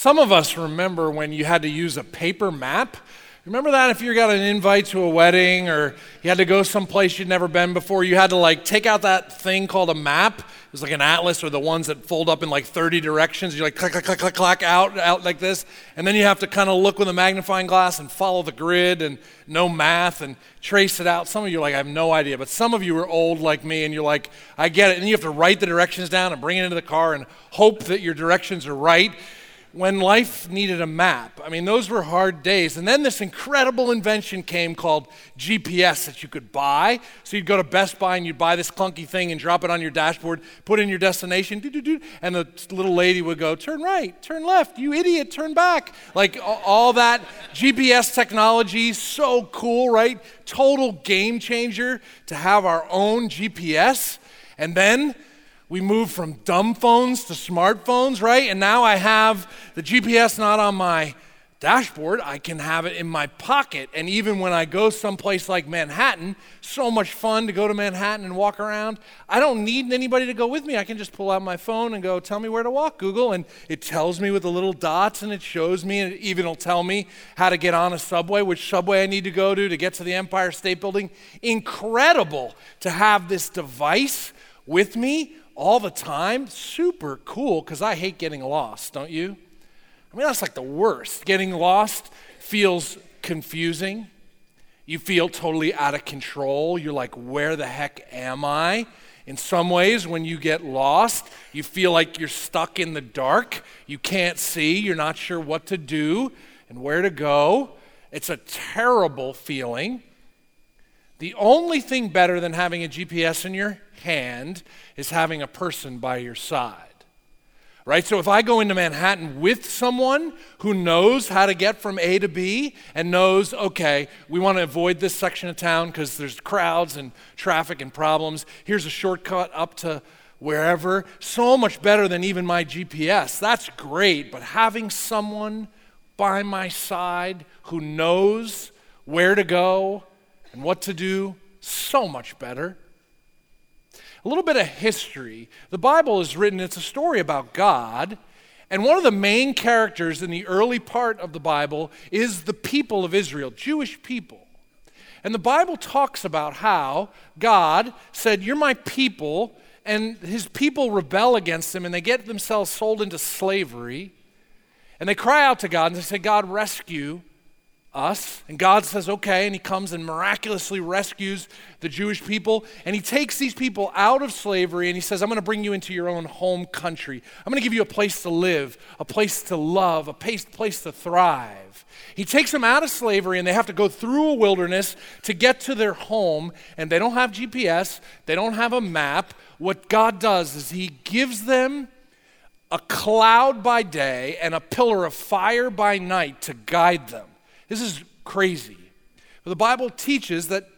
Some of us remember when you had to use a paper map. Remember that if you got an invite to a wedding or you had to go someplace you'd never been before, you had to like take out that thing called a map. It was like an atlas or the ones that fold up in like 30 directions. You're like click, click, click, click, click out, out like this. And then you have to kind of look with a magnifying glass and follow the grid and no math and trace it out. Some of you are like, I have no idea. But some of you are old like me and you're like, I get it. And you have to write the directions down and bring it into the car and hope that your directions are right when life needed a map. I mean, those were hard days. And then this incredible invention came called GPS that you could buy. So you'd go to Best Buy and you'd buy this clunky thing and drop it on your dashboard, put in your destination, and the little lady would go, Turn right, turn left, you idiot, turn back. Like all that GPS technology, so cool, right? Total game changer to have our own GPS. And then we moved from dumb phones to smartphones, right? And now I have the GPS not on my dashboard, I can have it in my pocket. And even when I go someplace like Manhattan, so much fun to go to Manhattan and walk around. I don't need anybody to go with me. I can just pull out my phone and go, tell me where to walk, Google. And it tells me with the little dots and it shows me, and it even will tell me how to get on a subway, which subway I need to go to to get to the Empire State Building. Incredible to have this device with me all the time, super cool because I hate getting lost, don't you? I mean, that's like the worst. Getting lost feels confusing. You feel totally out of control. You're like, where the heck am I? In some ways, when you get lost, you feel like you're stuck in the dark. You can't see. You're not sure what to do and where to go. It's a terrible feeling. The only thing better than having a GPS in your hand is having a person by your side. Right? So if I go into Manhattan with someone who knows how to get from A to B and knows, okay, we want to avoid this section of town because there's crowds and traffic and problems. Here's a shortcut up to wherever. So much better than even my GPS. That's great, but having someone by my side who knows where to go and what to do, so much better. A little bit of history. The Bible is written, it's a story about God. And one of the main characters in the early part of the Bible is the people of Israel, Jewish people. And the Bible talks about how God said, You're my people, and his people rebel against him and they get themselves sold into slavery. And they cry out to God and they say, God, rescue us. And God says, okay. And he comes and miraculously rescues the Jewish people. And he takes these people out of slavery and he says, I'm going to bring you into your own home country. I'm going to give you a place to live, a place to love, a place, place to thrive. He takes them out of slavery and they have to go through a wilderness to get to their home. And they don't have GPS, they don't have a map. What God does is he gives them a cloud by day and a pillar of fire by night to guide them. This is crazy. But the Bible teaches that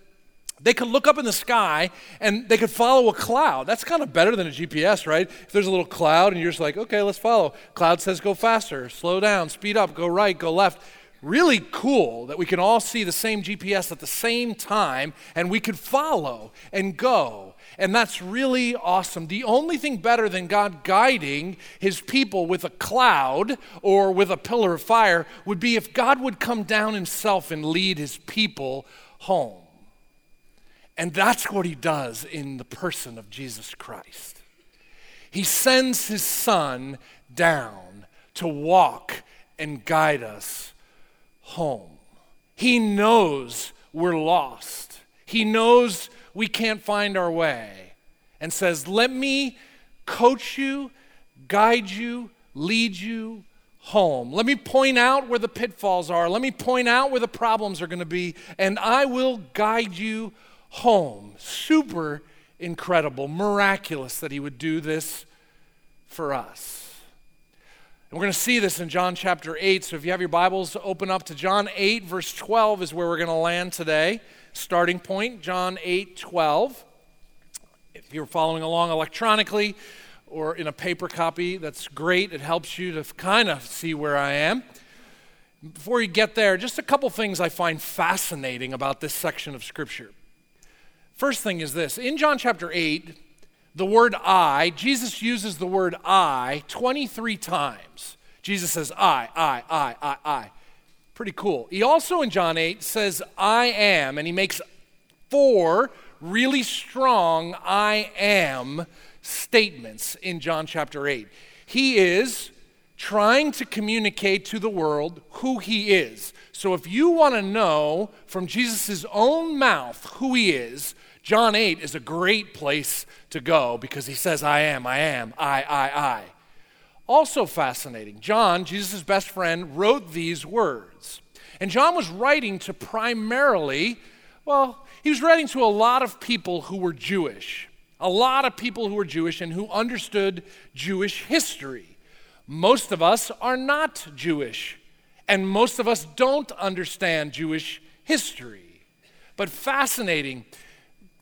they could look up in the sky and they could follow a cloud. That's kind of better than a GPS, right? If there's a little cloud and you're just like, okay, let's follow. Cloud says go faster, slow down, speed up, go right, go left. Really cool that we can all see the same GPS at the same time and we could follow and go. And that's really awesome. The only thing better than God guiding his people with a cloud or with a pillar of fire would be if God would come down himself and lead his people home. And that's what he does in the person of Jesus Christ. He sends his son down to walk and guide us home. He knows we're lost. He knows we can't find our way and says, Let me coach you, guide you, lead you home. Let me point out where the pitfalls are. Let me point out where the problems are going to be, and I will guide you home. Super incredible, miraculous that he would do this for us. We're going to see this in John chapter 8. So if you have your Bibles, open up to John 8, verse 12 is where we're going to land today starting point, John 8 12. If you're following along electronically or in a paper copy, that's great. It helps you to kind of see where I am. Before you get there, just a couple things I find fascinating about this section of Scripture. First thing is this in John chapter 8, the word I, Jesus uses the word I 23 times. Jesus says, I, I, I, I, I. Pretty cool. He also in John 8 says, I am, and he makes four really strong I am statements in John chapter 8. He is trying to communicate to the world who he is. So if you want to know from Jesus' own mouth who he is, John 8 is a great place to go because he says, I am, I am, I, I, I. Also fascinating, John, Jesus' best friend, wrote these words. And John was writing to primarily, well, he was writing to a lot of people who were Jewish, a lot of people who were Jewish and who understood Jewish history. Most of us are not Jewish, and most of us don't understand Jewish history. But fascinating,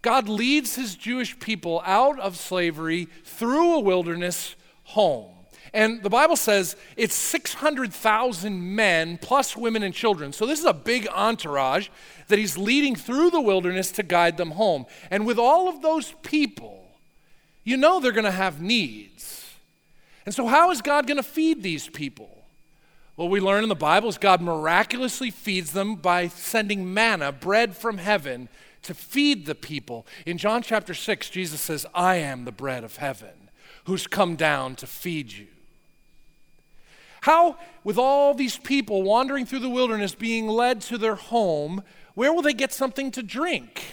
God leads his Jewish people out of slavery through a wilderness home. And the Bible says it's 600,000 men plus women and children. So this is a big entourage that he's leading through the wilderness to guide them home. And with all of those people, you know they're going to have needs. And so, how is God going to feed these people? Well, we learn in the Bible is God miraculously feeds them by sending manna, bread from heaven, to feed the people. In John chapter 6, Jesus says, I am the bread of heaven who's come down to feed you. How, with all these people wandering through the wilderness, being led to their home, where will they get something to drink?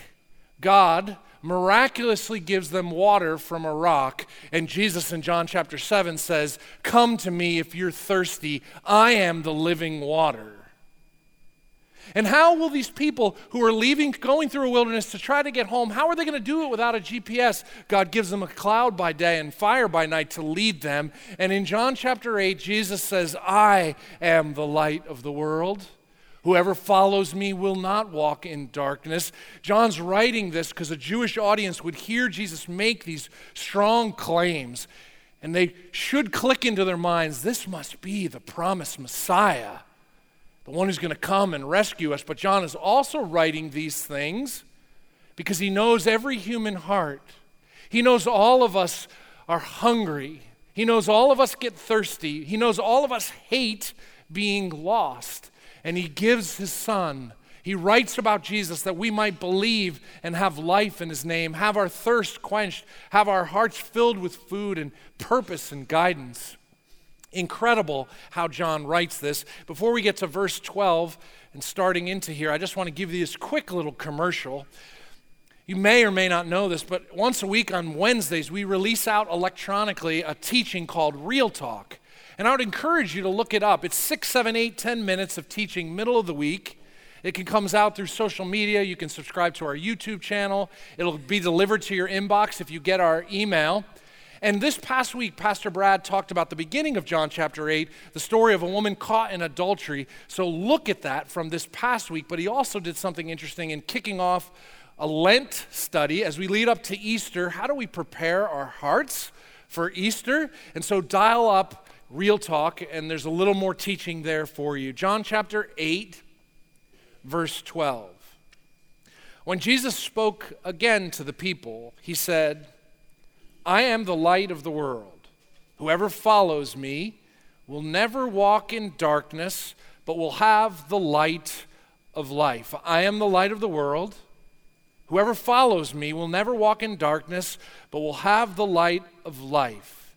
God miraculously gives them water from a rock. And Jesus in John chapter 7 says, Come to me if you're thirsty. I am the living water. And how will these people who are leaving, going through a wilderness to try to get home, how are they going to do it without a GPS? God gives them a cloud by day and fire by night to lead them. And in John chapter 8, Jesus says, I am the light of the world. Whoever follows me will not walk in darkness. John's writing this because a Jewish audience would hear Jesus make these strong claims, and they should click into their minds this must be the promised Messiah the one who's going to come and rescue us. But John is also writing these things because he knows every human heart. He knows all of us are hungry. He knows all of us get thirsty. He knows all of us hate being lost. And he gives his son. He writes about Jesus that we might believe and have life in his name, have our thirst quenched, have our hearts filled with food and purpose and guidance. Incredible how John writes this. Before we get to verse 12 and starting into here, I just want to give you this quick little commercial. You may or may not know this, but once a week on Wednesdays, we release out electronically a teaching called Real Talk. And I would encourage you to look it up. It's six, seven, eight, ten minutes of teaching, middle of the week. It can comes out through social media. You can subscribe to our YouTube channel. It'll be delivered to your inbox if you get our email. And this past week, Pastor Brad talked about the beginning of John chapter 8, the story of a woman caught in adultery. So look at that from this past week. But he also did something interesting in kicking off a Lent study as we lead up to Easter. How do we prepare our hearts for Easter? And so dial up real talk, and there's a little more teaching there for you. John chapter 8, verse 12. When Jesus spoke again to the people, he said, I am the light of the world. Whoever follows me will never walk in darkness, but will have the light of life. I am the light of the world. Whoever follows me will never walk in darkness, but will have the light of life.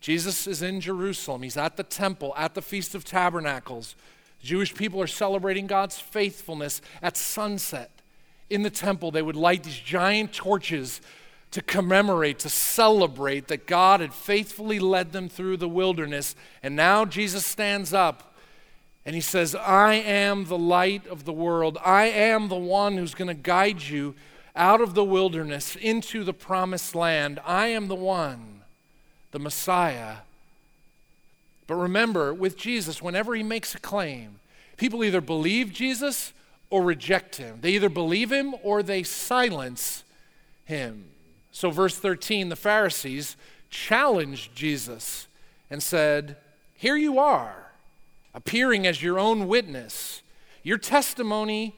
Jesus is in Jerusalem. He's at the temple, at the Feast of Tabernacles. Jewish people are celebrating God's faithfulness at sunset. In the temple, they would light these giant torches to commemorate, to celebrate that God had faithfully led them through the wilderness. And now Jesus stands up and he says, I am the light of the world. I am the one who's going to guide you out of the wilderness into the promised land. I am the one, the Messiah. But remember, with Jesus, whenever he makes a claim, people either believe Jesus or reject him. They either believe him or they silence him. So, verse 13, the Pharisees challenged Jesus and said, Here you are, appearing as your own witness. Your testimony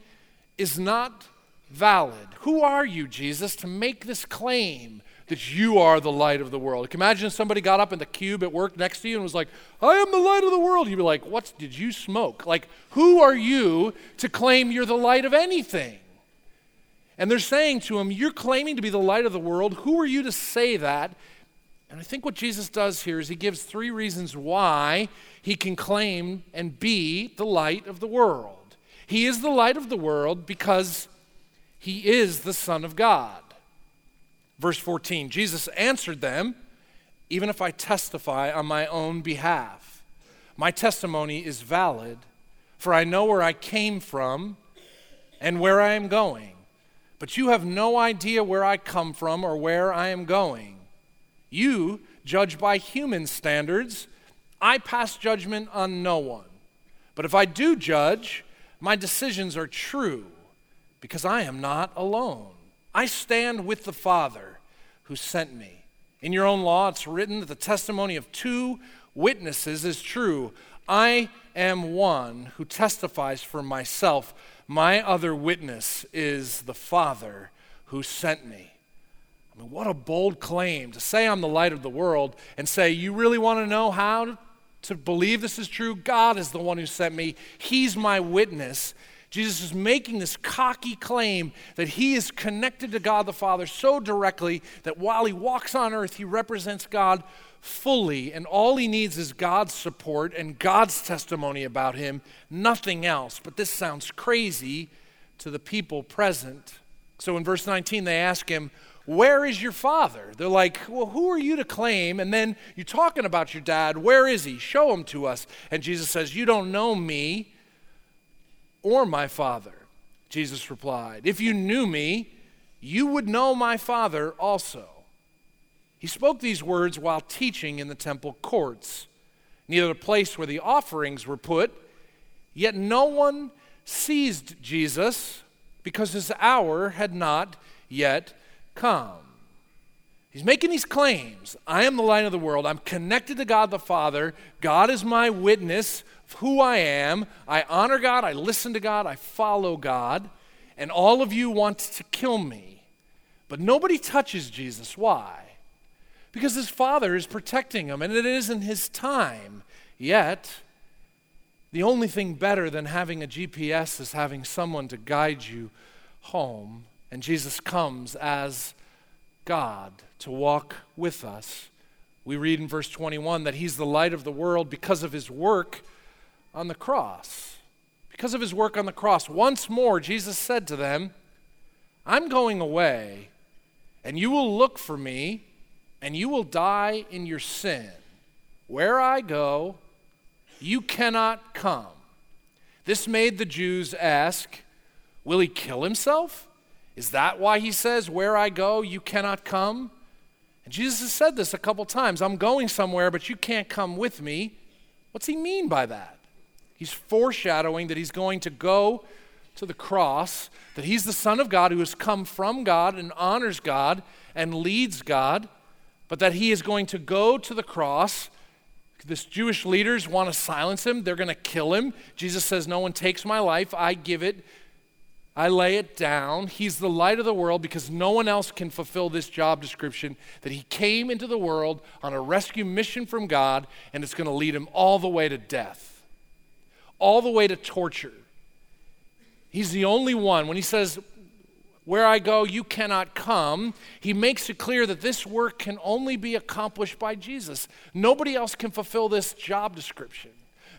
is not valid. Who are you, Jesus, to make this claim that you are the light of the world. Imagine somebody got up in the cube at work next to you and was like, I am the light of the world. You'd be like, What did you smoke? Like, who are you to claim you're the light of anything? And they're saying to him, You're claiming to be the light of the world. Who are you to say that? And I think what Jesus does here is he gives three reasons why he can claim and be the light of the world. He is the light of the world because he is the Son of God. Verse 14 Jesus answered them, Even if I testify on my own behalf, my testimony is valid, for I know where I came from and where I am going. But you have no idea where I come from or where I am going. You judge by human standards. I pass judgment on no one. But if I do judge, my decisions are true because I am not alone. I stand with the Father who sent me. In your own law, it's written that the testimony of two witnesses is true. I am one who testifies for myself. My other witness is the Father who sent me. I mean, what a bold claim to say I'm the light of the world and say, You really want to know how to believe this is true? God is the one who sent me, He's my witness. Jesus is making this cocky claim that he is connected to God the Father so directly that while he walks on earth, he represents God fully, and all he needs is God's support and God's testimony about him, nothing else. But this sounds crazy to the people present. So in verse 19, they ask him, where is your father? They're like, Well, who are you to claim? And then you're talking about your dad. Where is he? Show him to us. And Jesus says, You don't know me or my father. Jesus replied, If you knew me, you would know my father also. He spoke these words while teaching in the temple courts, near the place where the offerings were put. Yet no one seized Jesus because his hour had not yet come. He's making these claims. I am the light of the world. I'm connected to God the Father. God is my witness of who I am. I honor God. I listen to God. I follow God. And all of you want to kill me. But nobody touches Jesus. Why? Because his Father is protecting him, and it isn't his time yet. The only thing better than having a GPS is having someone to guide you home and Jesus comes as God to walk with us. We read in verse 21 that he's the light of the world because of his work on the cross. Because of his work on the cross. Once more, Jesus said to them, I'm going away, and you will look for me, and you will die in your sin. Where I go, you cannot come. This made the Jews ask, Will he kill himself? Is that why he says, Where I go, you cannot come? And Jesus has said this a couple times I'm going somewhere, but you can't come with me. What's he mean by that? He's foreshadowing that he's going to go to the cross, that he's the Son of God who has come from God and honors God and leads God, but that he is going to go to the cross. This Jewish leaders want to silence him. They're going to kill him. Jesus says, No one takes my life. I give it I lay it down. He's the light of the world because no one else can fulfill this job description that he came into the world on a rescue mission from God and it's going to lead him all the way to death, all the way to torture. He's the only one. When he says, Where I go, you cannot come, he makes it clear that this work can only be accomplished by Jesus. Nobody else can fulfill this job description.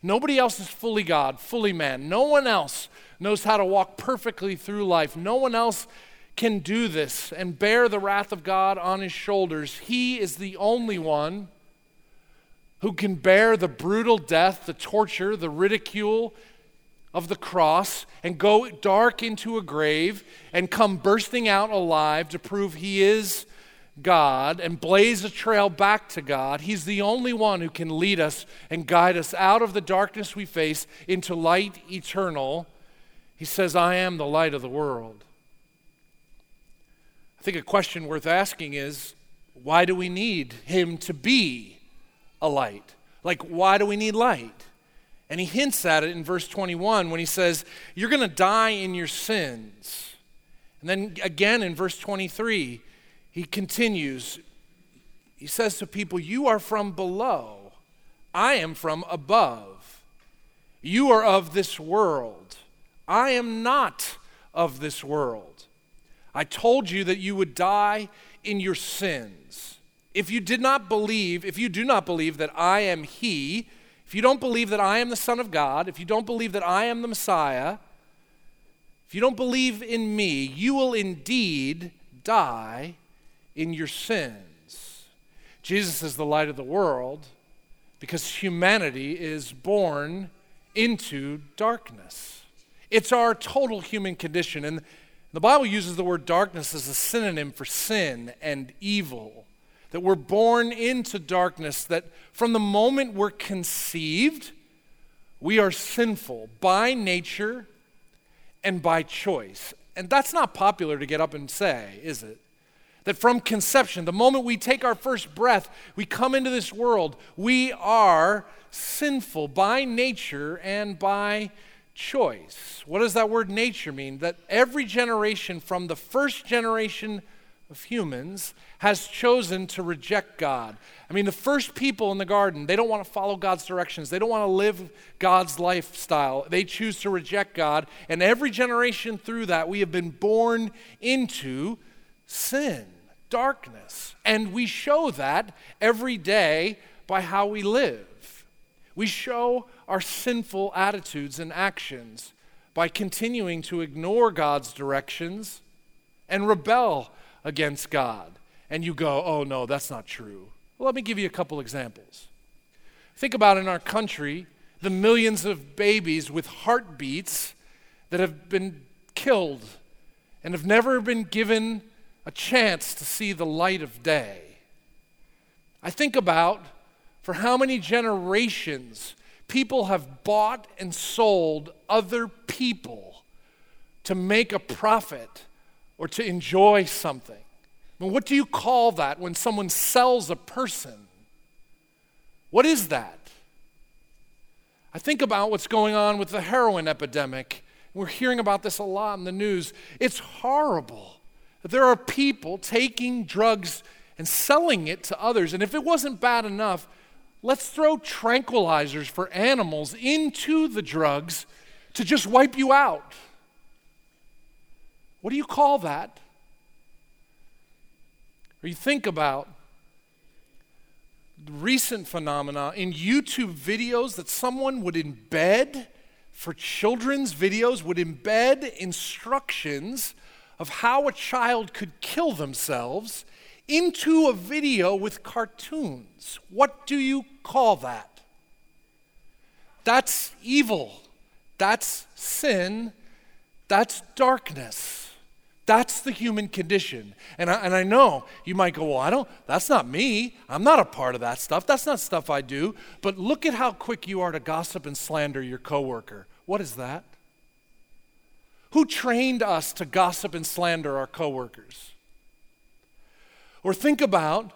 Nobody else is fully God, fully man. No one else knows how to walk perfectly through life. No one else can do this and bear the wrath of God on his shoulders. He is the only one who can bear the brutal death, the torture, the ridicule of the cross and go dark into a grave and come bursting out alive to prove he is God and blaze a trail back to God. He's the only one who can lead us and guide us out of the darkness we face into light eternal he says, I am the light of the world. I think a question worth asking is why do we need him to be a light? Like, why do we need light? And he hints at it in verse 21 when he says, You're going to die in your sins. And then again in verse 23, he continues. He says to people, You are from below, I am from above. You are of this world, I am not of this world. I told you that you would die in your sins. If you did not believe, if you do not believe that I am He, if you don't believe that I am the Son of God, if you don't believe that I am the Messiah, if you don't believe in me, you will indeed die in your sins. Jesus is the light of the world because humanity is born into darkness. It's our total human condition. And the Bible uses the word darkness as a synonym for sin and evil. That we're born into darkness, that from the moment we're conceived, we are sinful by nature and by choice. And that's not popular to get up and say, is it? That from conception, the moment we take our first breath, we come into this world, we are sinful by nature and by choice. What does that word nature mean? That every generation from the first generation of humans has chosen to reject God. I mean, the first people in the garden, they don't want to follow God's directions. They don't want to live God's lifestyle. They choose to reject God. And every generation through that, we have been born into sin, darkness. And we show that every day by how we live. We show our sinful attitudes and actions by continuing to ignore God's directions and rebel against God. And you go, oh no, that's not true. Well, let me give you a couple examples. Think about in our country the millions of babies with heartbeats that have been killed and have never been given a chance to see the light of day. I think about for how many generations people have bought and sold other people to make a profit or to enjoy something. I mean, what do you call that when someone sells a person? What is that? I think about what's going on with the heroin epidemic. We're hearing about this a lot in the news. It's horrible there are people taking drugs and selling it to others. And if it wasn't bad enough, Let's throw tranquilizers for animals into the drugs to just wipe you out. What do you call that? Or you think about recent phenomena in YouTube videos that someone would embed for children's videos, would embed instructions of how a child could kill themselves into a video with cartoons. What do you call that? That's evil. That's sin. That's darkness. That's the human condition. And I, and I know you might go, well, I don't, that's not me. I'm not a part of that stuff. That's not stuff I do. But look at how quick you are to gossip and slander your coworker. What is that? Who trained us to gossip and slander our coworkers? Or think about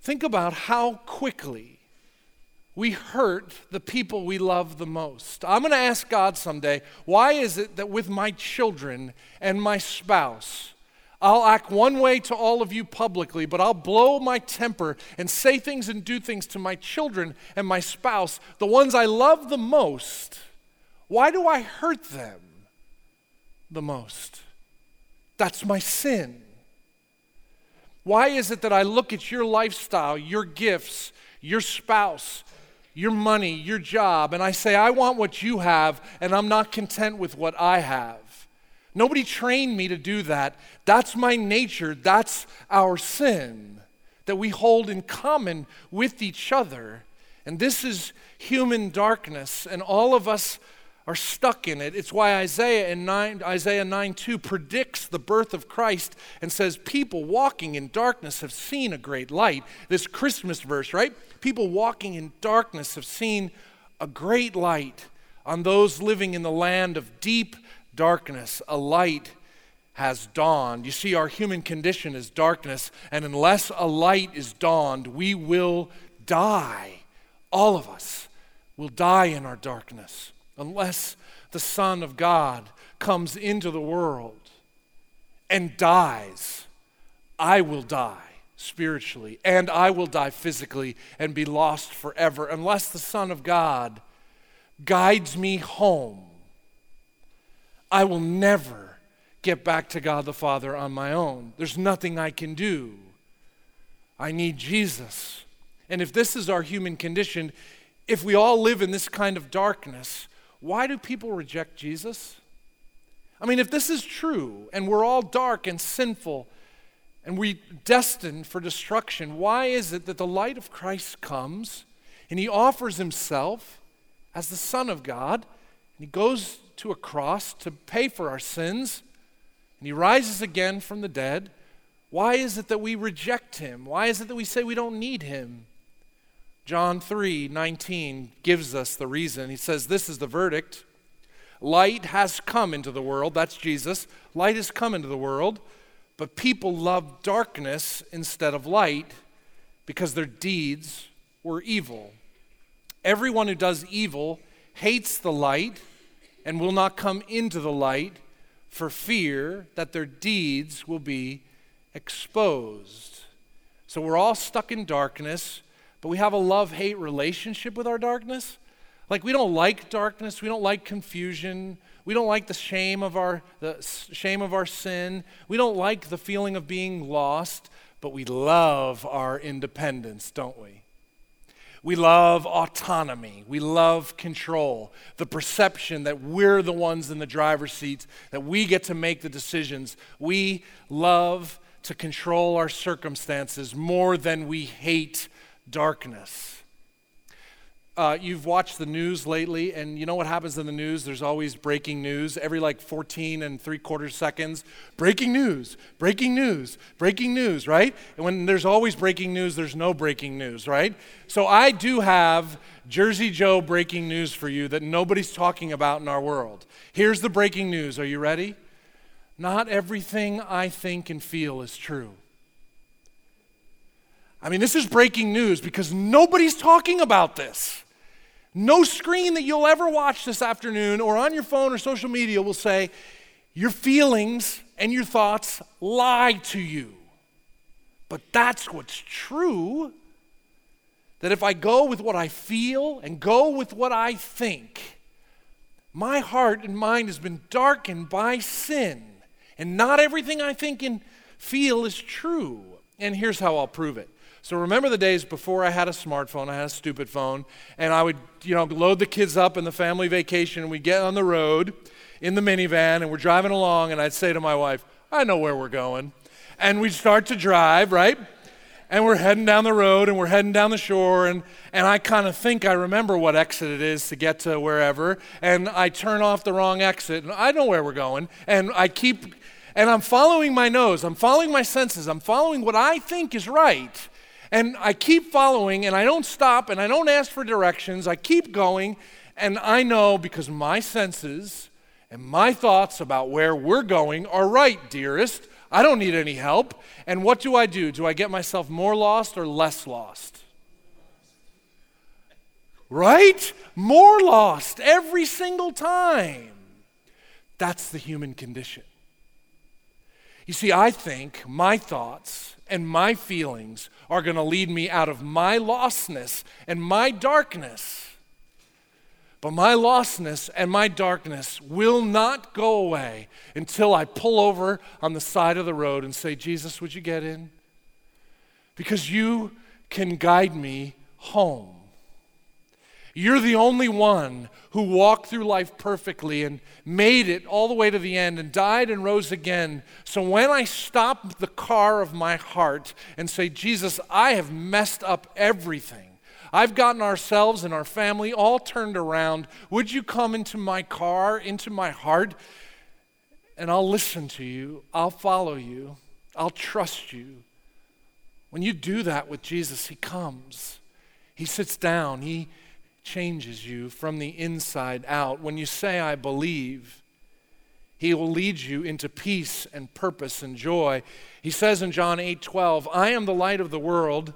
think about how quickly we hurt the people we love the most. I'm going to ask God someday, why is it that with my children and my spouse, I'll act one way to all of you publicly, but I'll blow my temper and say things and do things to my children and my spouse, the ones I love the most. Why do I hurt them the most? That's my sin. Why is it that I look at your lifestyle, your gifts, your spouse, your money, your job, and I say, I want what you have, and I'm not content with what I have? Nobody trained me to do that. That's my nature. That's our sin that we hold in common with each other. And this is human darkness, and all of us are stuck in it. It's why Isaiah in 9, Isaiah 9 2 predicts the birth of Christ and says, People walking in darkness have seen a great light. This Christmas verse, right? People walking in darkness have seen a great light. On those living in the land of deep darkness, a light has dawned. You see, our human condition is darkness, and unless a light is dawned, we will die. All of us will die in our darkness unless the Son of God comes into the world and dies I will die spiritually and I will die physically and be lost forever unless the Son of God guides me home. I will never get back to God the Father on my own. There's nothing I can do. I need Jesus. And if this is our human condition, if we all live in this kind of darkness, why do people reject Jesus? I mean, if this is true and we're all dark and sinful and we're destined for destruction, why is it that the light of Christ comes and he offers himself as the Son of God and he goes to a cross to pay for our sins and he rises again from the dead? Why is it that we reject him? Why is it that we say we don't need him? John 3 19 gives us the reason. He says, This is the verdict. Light has come into the world. That's Jesus. Light has come into the world, but people loved darkness instead of light because their deeds were evil. Everyone who does evil hates the light and will not come into the light for fear that their deeds will be exposed. So we're all stuck in darkness, but we have a love hate relationship with our darkness. Like we don't like darkness, we don't like confusion, we don't like the shame of our the shame of our sin. We don't like the feeling of being lost, but we love our independence, don't we? We love autonomy. We love control. The perception that we're the ones in the driver's seat, that we get to make the decisions. We love to control our circumstances more than we hate darkness. Uh, you've watched the news lately, and you know what happens in the news? There's always breaking news every like 14 and three quarter seconds. Breaking news, breaking news, breaking news, right? And when there's always breaking news, there's no breaking news, right? So I do have Jersey Joe breaking news for you that nobody's talking about in our world. Here's the breaking news. Are you ready? Not everything I think and feel is true. I mean, this is breaking news because nobody's talking about this. No screen that you'll ever watch this afternoon or on your phone or social media will say, Your feelings and your thoughts lie to you. But that's what's true. That if I go with what I feel and go with what I think, my heart and mind has been darkened by sin. And not everything I think and feel is true. And here's how I'll prove it. So remember the days before I had a smartphone, I had a stupid phone, and I would, you know, load the kids up in the family vacation, and we'd get on the road in the minivan, and we're driving along, and I'd say to my wife, I know where we're going. And we'd start to drive, right? And we're heading down the road, and we're heading down the shore, and, and I kind of think I remember what exit it is to get to wherever, and I turn off the wrong exit, and I know where we're going, and I keep, and I'm following my nose, I'm following my senses, I'm following what I think is right and I keep following and I don't stop and I don't ask for directions. I keep going and I know because my senses and my thoughts about where we're going are right, dearest. I don't need any help. And what do I do? Do I get myself more lost or less lost? Right? More lost every single time. That's the human condition. You see, I think my thoughts and my feelings are going to lead me out of my lostness and my darkness. But my lostness and my darkness will not go away until I pull over on the side of the road and say, Jesus, would you get in? Because you can guide me home. You're the only one who walked through life perfectly and made it all the way to the end and died and rose again. So when I stop the car of my heart and say, Jesus, I have messed up everything. I've gotten ourselves and our family all turned around. Would you come into my car, into my heart? And I'll listen to you. I'll follow you. I'll trust you. When you do that with Jesus, He comes. He sits down. He changes you from the inside out. When you say, I believe, he will lead you into peace and purpose and joy. He says in John 8 12, I am the light of the world.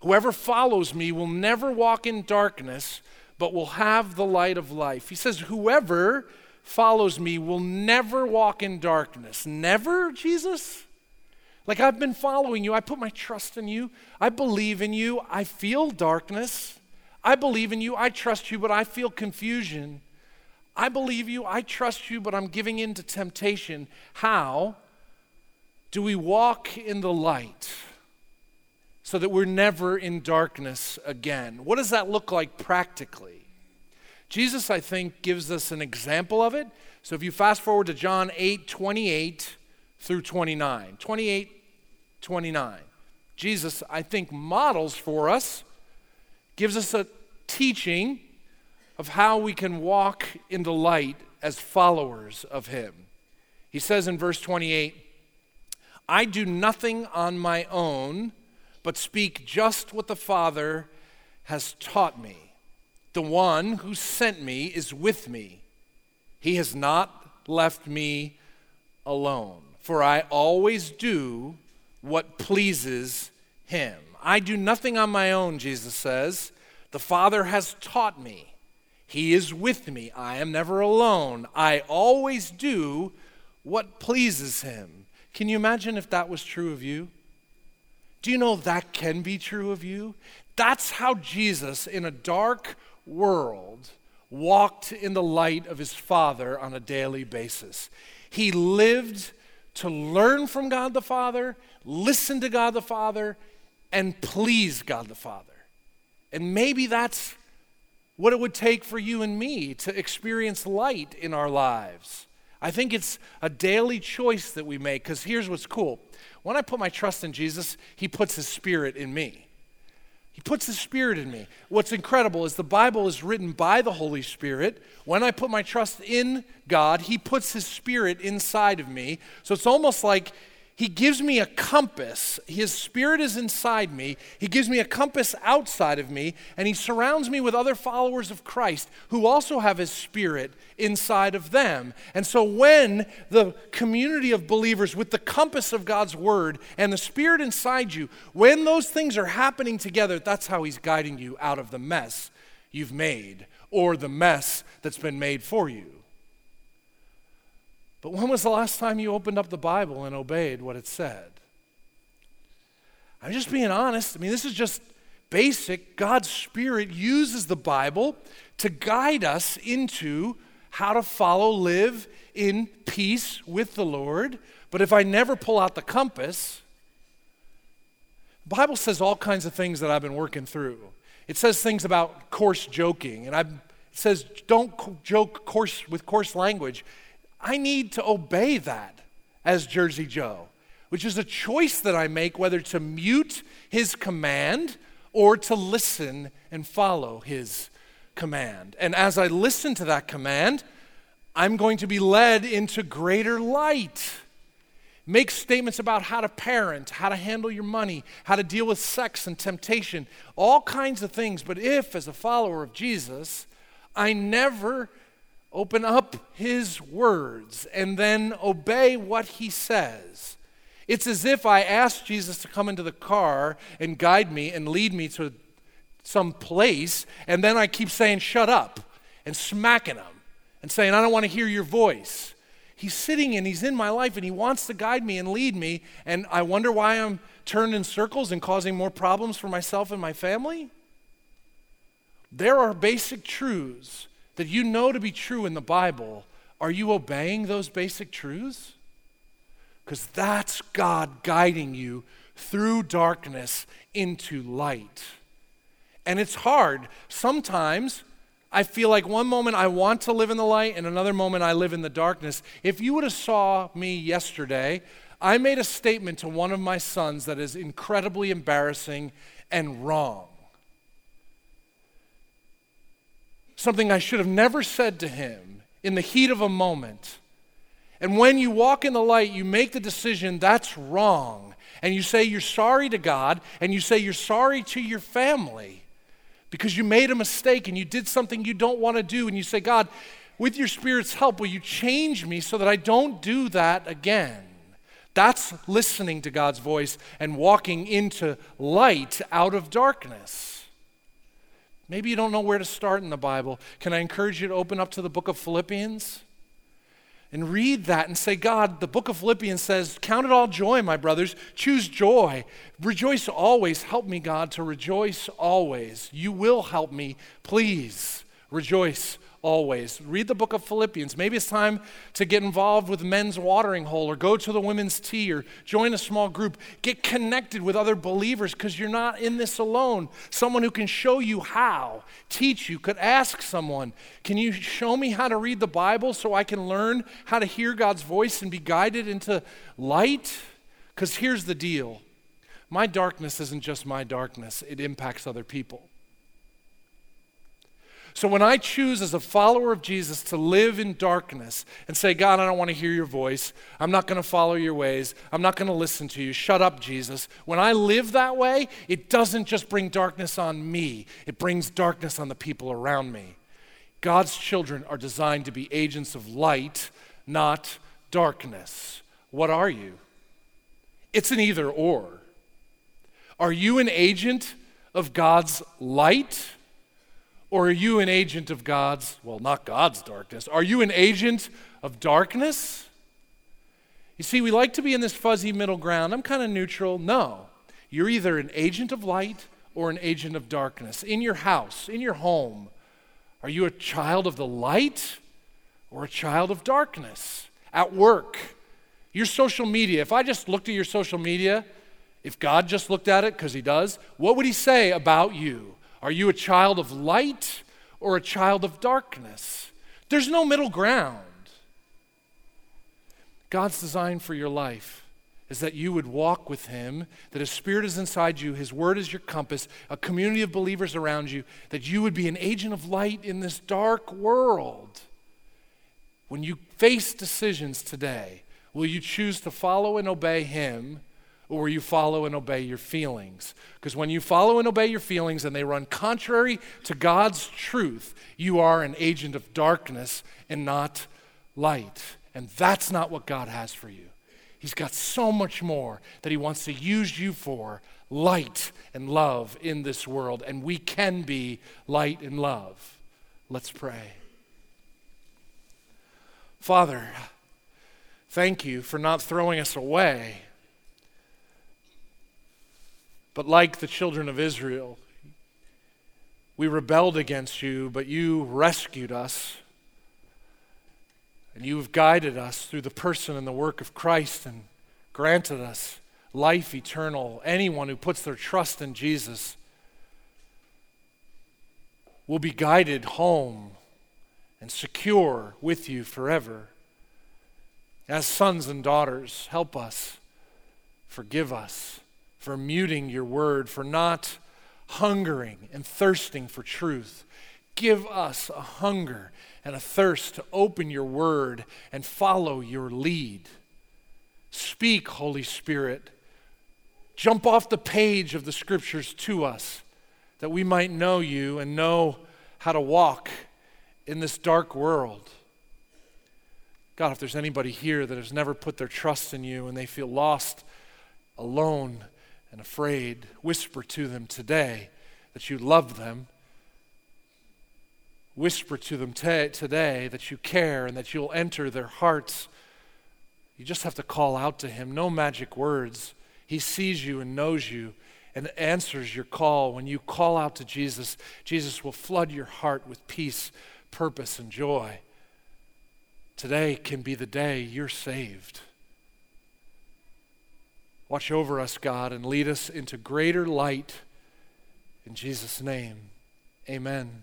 Whoever follows me will never walk in darkness, but will have the light of life. He says, Whoever follows me will never walk in darkness. Never, Jesus? Like I've been following you. I put my trust in you. I believe in you. I feel darkness. I believe in you. I trust you, but I feel confusion. I believe you. I trust you, but I'm giving in to temptation. How do we walk in the light so that we're never in darkness again? What does that look like practically? Jesus, I think, gives us an example of it. So if you fast forward to John 8 28 through 29, 28 29. Jesus, I think, models for us, gives us a teaching of how we can walk in the light as followers of Him. He says in verse 28 I do nothing on my own, but speak just what the Father has taught me. The one who sent me is with me. He has not left me alone, for I always do what pleases him. I do nothing on my own, Jesus says. The Father has taught me. He is with me. I am never alone. I always do what pleases him. Can you imagine if that was true of you? Do you know that can be true of you? That's how Jesus, in a dark world, walked in the light of his Father on a daily basis. He lived to learn from God the Father, listen to God the Father, and please God the Father. And maybe that's what it would take for you and me to experience light in our lives. I think it's a daily choice that we make because here's what's cool. When I put my trust in Jesus, He puts His Spirit in me. He puts His Spirit in me. What's incredible is the Bible is written by the Holy Spirit. When I put my trust in God, He puts His Spirit inside of me. So it's almost like he gives me a compass. His spirit is inside me. He gives me a compass outside of me, and he surrounds me with other followers of Christ who also have his spirit inside of them. And so, when the community of believers with the compass of God's word and the spirit inside you, when those things are happening together, that's how he's guiding you out of the mess you've made or the mess that's been made for you. But when was the last time you opened up the Bible and obeyed what it said? I'm just being honest. I mean, this is just basic. God's Spirit uses the Bible to guide us into how to follow, live in peace with the Lord. But if I never pull out the compass, the Bible says all kinds of things that I've been working through. It says things about coarse joking, and I, it says don't joke coarse with coarse language. I need to obey that as Jersey Joe, which is a choice that I make whether to mute his command or to listen and follow his command. And as I listen to that command, I'm going to be led into greater light. Make statements about how to parent, how to handle your money, how to deal with sex and temptation, all kinds of things. But if, as a follower of Jesus, I never open up his words and then obey what he says. It's as if I asked Jesus to come into the car and guide me and lead me to some place, and then I keep saying, Shut up, and smacking him and saying, I don't want to hear your voice. He's sitting and he's in my life and he wants to guide me and lead me, and I wonder why I'm turned in circles and causing more problems for myself and my family. There are basic truths that you know to be true in the Bible, are you obeying those basic truths? Because that's God guiding you through darkness into light. And it's hard. Sometimes I feel like one moment I want to live in the light and another moment I live in the darkness. If you would have saw me yesterday, I made a statement to one of my sons that is incredibly embarrassing and wrong. Something I should have never said to him in the heat of a moment. And when you walk in the light, you make the decision that's wrong. And you say you're sorry to God, and you say you're sorry to your family because you made a mistake and you did something you don't want to do. And you say, God, with your Spirit's help, will you change me so that I don't do that again? That's listening to God's voice and walking into light out of darkness. Maybe you don't know where to start in the Bible. Can I encourage you to open up to the book of Philippians? and read that and say, God, the book of Philippians says, Count it all joy, my brothers. Choose joy. Rejoice always. Help me, God, to rejoice always. You will help me. Please rejoice always. Read the book of Philippians. Maybe it's time to get involved with men's watering hole or go to the women's tea or join a small group. Get connected with other believers because you're not in this alone. Someone who can show you how, teach you, could ask someone, Can you show me how to read the Bible so I can learn how to hear God's voice and be guided into light? Because here's the deal my darkness isn't just my darkness, it impacts other people. So when I choose as a follower of Jesus to live in darkness and say, God, I don't want to hear your voice. I'm not going to follow your ways. I'm not going to listen to you. Shut up, Jesus. When I live that way, it doesn't just bring darkness on me, it brings darkness on the people around me. God's children are designed to be agents of light, not darkness. What are you? It's an either or. Are you an agent of God's light? Or are you an agent of God's, well, not God's darkness? Are you an agent of darkness? You see, we like to be in this fuzzy middle ground. I'm kind of neutral. No. You're either an agent of light or an agent of darkness. In your house, in your home, are you a child of the light or a child of darkness? At work, your social media, if I just looked at your social media, if God just looked at it, because He does, what would He say about you? Are you a child of light or a child of darkness? There's no middle ground. God's design for your life is that you would walk with Him, that His Spirit is inside you, His Word is your compass, a community of believers around you, that you would be an agent of light in this dark world. When you face decisions today, will you choose to follow and obey Him? Or you follow and obey your feelings? Because when you follow and obey your feelings and they run contrary to God's truth, you are an agent of darkness and not light. And that's not what God has for you. He's got so much more that He wants to use you for light and love in this world. And we can be light and love. Let's pray. Father, thank you for not throwing us away but like the children of Israel, we rebelled against you, but you rescued us. And you have guided us through the person and the work of Christ and granted us life eternal. Anyone who puts their trust in Jesus will be guided home and secure with you forever. As sons and daughters, help us, forgive us for muting your word, for not hungering and thirsting for truth. Give us a hunger and a thirst to open your word and follow your lead. Speak, Holy Spirit. Jump off the page of the scriptures to us that we might know you and know how to walk in this dark world. God, if there's anybody here that has never put their trust in you and they feel lost, alone, and afraid, whisper to them today that you love them. Whisper to them t- today that you care and that you'll enter their hearts. You just have to call out to Him. No magic words. He sees you and knows you and answers your call. When you call out to Jesus, Jesus will flood your heart with peace, purpose, and joy. Today can be the day you're saved. Watch over us, God, and lead us into greater light. In Jesus' name, amen.